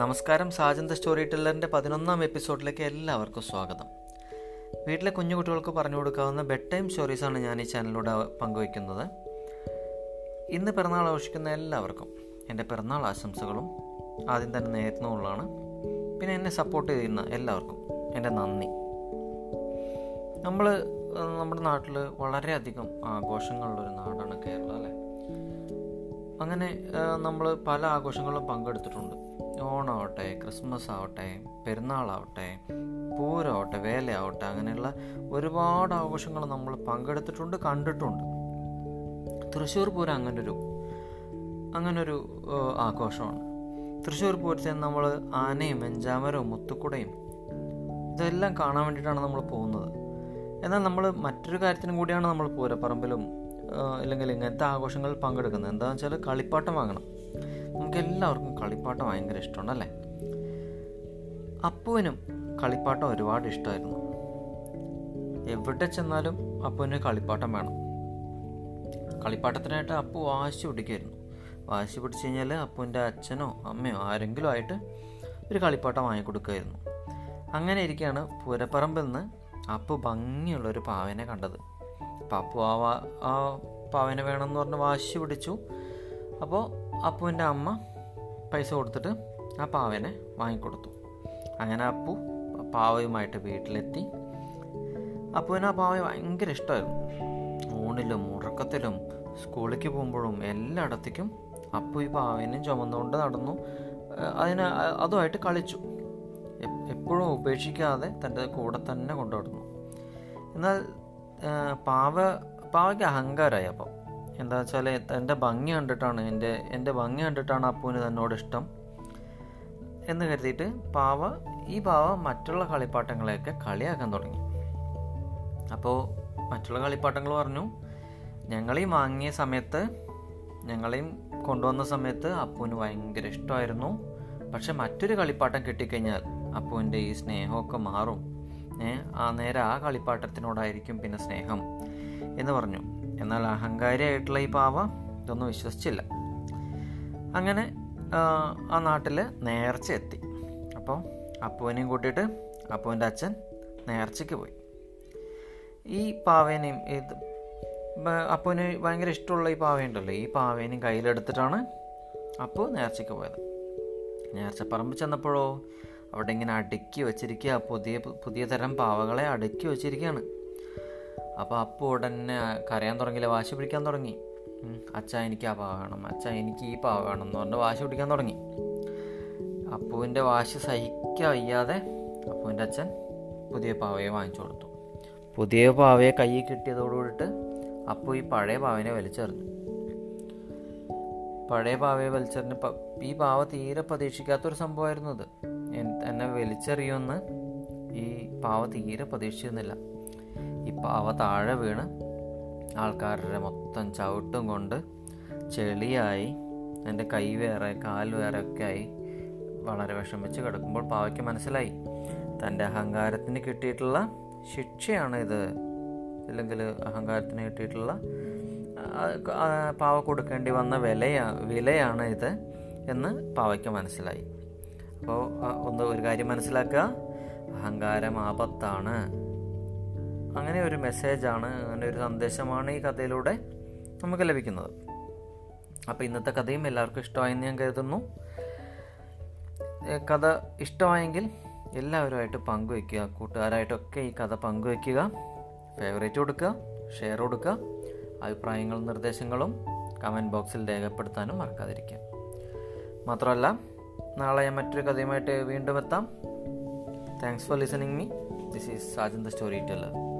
നമസ്കാരം സാജന്ത സ്റ്റോറി ടെല്ലറിന്റെ പതിനൊന്നാം എപ്പിസോഡിലേക്ക് എല്ലാവർക്കും സ്വാഗതം. വീട്ടിലെ കുഞ്ഞു കുട്ടികൾക്ക് പറഞ്ഞു കൊടുക്കാവുന്ന ബെഡ് ടൈം സ്റ്റോറീസാണ് ഞാൻ ഈ ചാനലിലൂടെ പങ്കുവയ്ക്കുന്നത്. ഇന്ന് പിറന്നാൾ ആഘോഷിക്കുന്ന എല്ലാവർക്കും എന്റെ പിറന്നാൾ ആശംസകളും ആദ്യം തന്നെ നേരുന്നുള്ളതാണ് പിന്നെ എന്നെ സപ്പോർട്ട് ചെയ്യുന്ന എല്ലാവർക്കും എന്റെ നന്ദി. നമ്മൾ നമ്മുടെ നാട്ടിൽ വളരെയധികം ആഘോഷങ്ങളുള്ളൊരു നാടാണ് കേരളം അല്ലേ? അങ്ങനെ നമ്മൾ പല ആഘോഷങ്ങളിലും പങ്കെടുത്തിട്ടുണ്ട്. ഓണമാവട്ടെ ക്രിസ്മസ് ആവട്ടെ പെരുന്നാളാവട്ടെ പൂരമാവട്ടെ വേലയാവട്ടെ അങ്ങനെയുള്ള ഒരുപാട് ആഘോഷങ്ങൾ നമ്മൾ പങ്കെടുത്തിട്ടുണ്ട് കണ്ടിട്ടുണ്ട്. തൃശ്ശൂർ പൂരം അങ്ങനൊരു അങ്ങനൊരു ആഘോഷമാണ്. തൃശ്ശൂർ പൂരത്തിൽ നമ്മൾ ആനയും വെഞ്ചാമരവും മുത്തുക്കുടയും ഇതെല്ലാം കാണാൻ വേണ്ടിയിട്ടാണ് നമ്മൾ പോകുന്നത്. എന്നാൽ നമ്മൾ മറ്റൊരു കാര്യത്തിനും കൂടിയാണ് നമ്മൾ പൂരപ്പറമ്പിലും അല്ലെങ്കിൽ ഇങ്ങനത്തെ ആഘോഷങ്ങളിൽ പങ്കെടുക്കുന്നത്. എന്താണെന്ന് വെച്ചാൽ കളിപ്പാട്ടം വാങ്ങണം. നമുക്ക് എല്ലാവർക്കും കളിപ്പാട്ടം ഭയങ്കര ഇഷ്ടമാണ് അല്ലേ അപ്പുവിനും കളിപ്പാട്ടം ഒരുപാട് ഇഷ്ടമായിരുന്നു. എവിടെ ചെന്നാലും അപ്പുവിന് കളിപ്പാട്ടം വേണം. കളിപ്പാട്ടത്തിനായിട്ട് അപ്പു വാശി പിടിക്കുമായിരുന്നു. വാശി പിടിച്ചു കഴിഞ്ഞാൽ അപ്പുവിന്റെ അച്ഛനോ അമ്മയോ ആരെങ്കിലും ആയിട്ട് ഒരു കളിപ്പാട്ടം വാങ്ങിക്കൊടുക്കുമായിരുന്നു. അങ്ങനെ ഇരിക്കുകയാണ് പൂരപ്പറമ്പിൽ നിന്ന് അപ്പു ഭംഗിയുള്ളൊരു പാവനെ കണ്ടത്. അപ്പോൾ അപ്പു ആ പാവനെ വേണമെന്ന് പറഞ്ഞ് വാശി പിടിച്ചു. അപ്പോൾ അപ്പുവിന്റെ അമ്മ പൈസ കൊടുത്തിട്ട് ആ പാവനെ വാങ്ങിക്കൊടുത്തു. അങ്ങനെ അപ്പു പാവയുമായിട്ട് വീട്ടിലെത്തി. അപ്പുവിന് ആ പാവയെ ഭയങ്കര ഇഷ്ടമായിരുന്നു. ഊണിലും ഉറക്കത്തിലും സ്കൂളിലേക്ക് പോകുമ്പോഴും എല്ലായിടത്തേക്കും അപ്പു ഈ പാവേനെ ചുമന്നുകൊണ്ട് നടന്നു. അതിന് അതുമായിട്ട് കളിച്ചു. എപ്പോഴും ഉപേക്ഷിക്കാതെ തന്റെ കൂടെ തന്നെ കൊണ്ടുവരുന്നു എന്നാൽ പാവ പാവയ്ക്ക് അഹങ്കാരമായി അപ്പം എന്താ വെച്ചാൽ എന്റെ ഭംഗി കണ്ടിട്ടാണ് എന്റെ എന്റെ ഭംഗി കണ്ടിട്ടാണ് അപ്പുവിന് തന്നോട് ഇഷ്ടം. എന്ന് കരുതിയിട്ട് പാവ ഈ പാവ മറ്റുള്ള കളിപ്പാട്ടങ്ങളെയൊക്കെ കളിയാക്കാൻ തുടങ്ങി. അപ്പോൾ മറ്റുള്ള കളിപ്പാട്ടങ്ങൾ പറഞ്ഞു ഞങ്ങളീ വാങ്ങിയ സമയത്ത് ഞങ്ങളെയും കൊണ്ടുവന്ന സമയത്ത് അപ്പുവിന് ഭയങ്കര ഇഷ്ടമായിരുന്നു. പക്ഷെ മറ്റൊരു കളിപ്പാട്ടം കിട്ടിക്കഴിഞ്ഞാൽ അപ്പുവിന്റെ ഈ സ്നേഹമൊക്കെ മാറും. ഏ ആ നേരെ ആ കളിപ്പാട്ടത്തിനോടായിരിക്കും പിന്നെ സ്നേഹം. എന്ന് പറഞ്ഞു. എന്നാൽ അഹങ്കാരിയായിട്ടുള്ള ഈ പാവ ഇതൊന്നും വിശ്വസിച്ചില്ല. അങ്ങനെ ആ നാട്ടിൽ നേർച്ച എത്തി അപ്പോൾ അപ്പുവിനെയും കൂട്ടിയിട്ട് അപ്പുവിന്റെ അച്ഛൻ നേർച്ചയ്ക്ക് പോയി. ഈ പാവേനെയും ഇത് അപ്പുവിന് ഭയങ്കര ഇഷ്ടമുള്ള ഈ പാവയുണ്ടല്ലോ ഈ പാവേനെയും കയ്യിലെടുത്തിട്ടാണ് അപ്പു നേർച്ചയ്ക്ക് പോയത്. നേർച്ചപ്പറമ്പ് ചെന്നപ്പോഴോ അവിടെ ഇങ്ങനെ അടുക്കി വെച്ചിരിക്കുക പുതിയ പുതിയ തരം പാവകളെ അടുക്കി വെച്ചിരിക്കുകയാണ്. അപ്പോൾ അപ്പോൾ ഉടനെ കരയാൻ തുടങ്ങിയില്ല വാശി പിടിക്കാൻ തുടങ്ങി. അച്ഛ എനിക്ക് ആ പാവ അച്ഛ എനിക്ക് ഈ പാവ എന്ന് പറഞ്ഞ് വാശി പിടിക്കാൻ തുടങ്ങി. അപ്പുവിന്റെ വാശി സഹിക്കാൻ വയ്യാതെ അപ്പുവിന്റെ അച്ഛൻ പുതിയ പാവയെ വാങ്ങിച്ചു കൊടുത്തു. പുതിയ പാവയെ കയ്യിൽ കിട്ടിയതോടുകൂടിയിട്ട് അപ്പു ഈ പഴയ പാവനെ വലിച്ചെറിഞ്ഞു. പഴയ പാവയെ വലിച്ചെറിഞ്ഞ് ഈ പാവ തീരെ പ്രതീക്ഷിക്കാത്തൊരു സംഭവമായിരുന്നു അത്. എന്നെ വലിച്ചെറിയുമെന്ന് ഈ പാവ തീരെ പ്രതീക്ഷിച്ചിരുന്നില്ല. ഈ അവ താഴെ വീണ് ആൾക്കാരുടെ മൊത്തം ചവിട്ടും കൊണ്ട് ചെളിയായി എന്റെ കൈ വേറെ കാൽ വേറെ ഒക്കെ ആയി. വളരെ വിഷമിച്ച് കിടക്കുമ്പോൾ പാവയ്ക്ക് മനസ്സിലായി. തന്റെ അഹങ്കാരത്തിന് കിട്ടിയിട്ടുള്ള ശിക്ഷയാണ് ഇത്. അല്ലെങ്കിൽ അഹങ്കാരത്തിന് കിട്ടിയിട്ടുള്ള പാവ കൊടുക്കേണ്ടി വന്ന വിലയാ വിലയാണ് ഇത് എന്ന് പാവയ്ക്ക് മനസ്സിലായി. അപ്പോൾ ഒന്ന് ഒരു കാര്യം മനസ്സിലാക്കുക. അഹങ്കാരം ആപത്താണ്. അങ്ങനെ ഒരു മെസ്സേജാണ് അങ്ങനെ ഒരു സന്ദേശമാണ് ഈ കഥയിലൂടെ നമുക്ക് ലഭിക്കുന്നത്. അപ്പോൾ ഇന്നത്തെ കഥയും എല്ലാവർക്കും ഇഷ്ടമായെന്ന് ഞാൻ കരുതുന്നു. കഥ ഇഷ്ടമായെങ്കിൽ എല്ലാവരുമായിട്ട് പങ്കുവയ്ക്കുക കൂട്ടുകാരായിട്ടൊക്കെ ഈ കഥ പങ്കുവയ്ക്കുക ഫേവറേറ്റ് കൊടുക്കുക ഷെയർ കൊടുക്കുക അഭിപ്രായങ്ങളും നിർദ്ദേശങ്ങളും കമന്റ് ബോക്സിൽ രേഖപ്പെടുത്താനും മറക്കാതിരിക്കുക. മാത്രമല്ല നാളെ ഞാൻ മറ്റൊരു കഥയുമായിട്ട് വീണ്ടും എത്താം. Thanks for listening me this is Sajan the story teller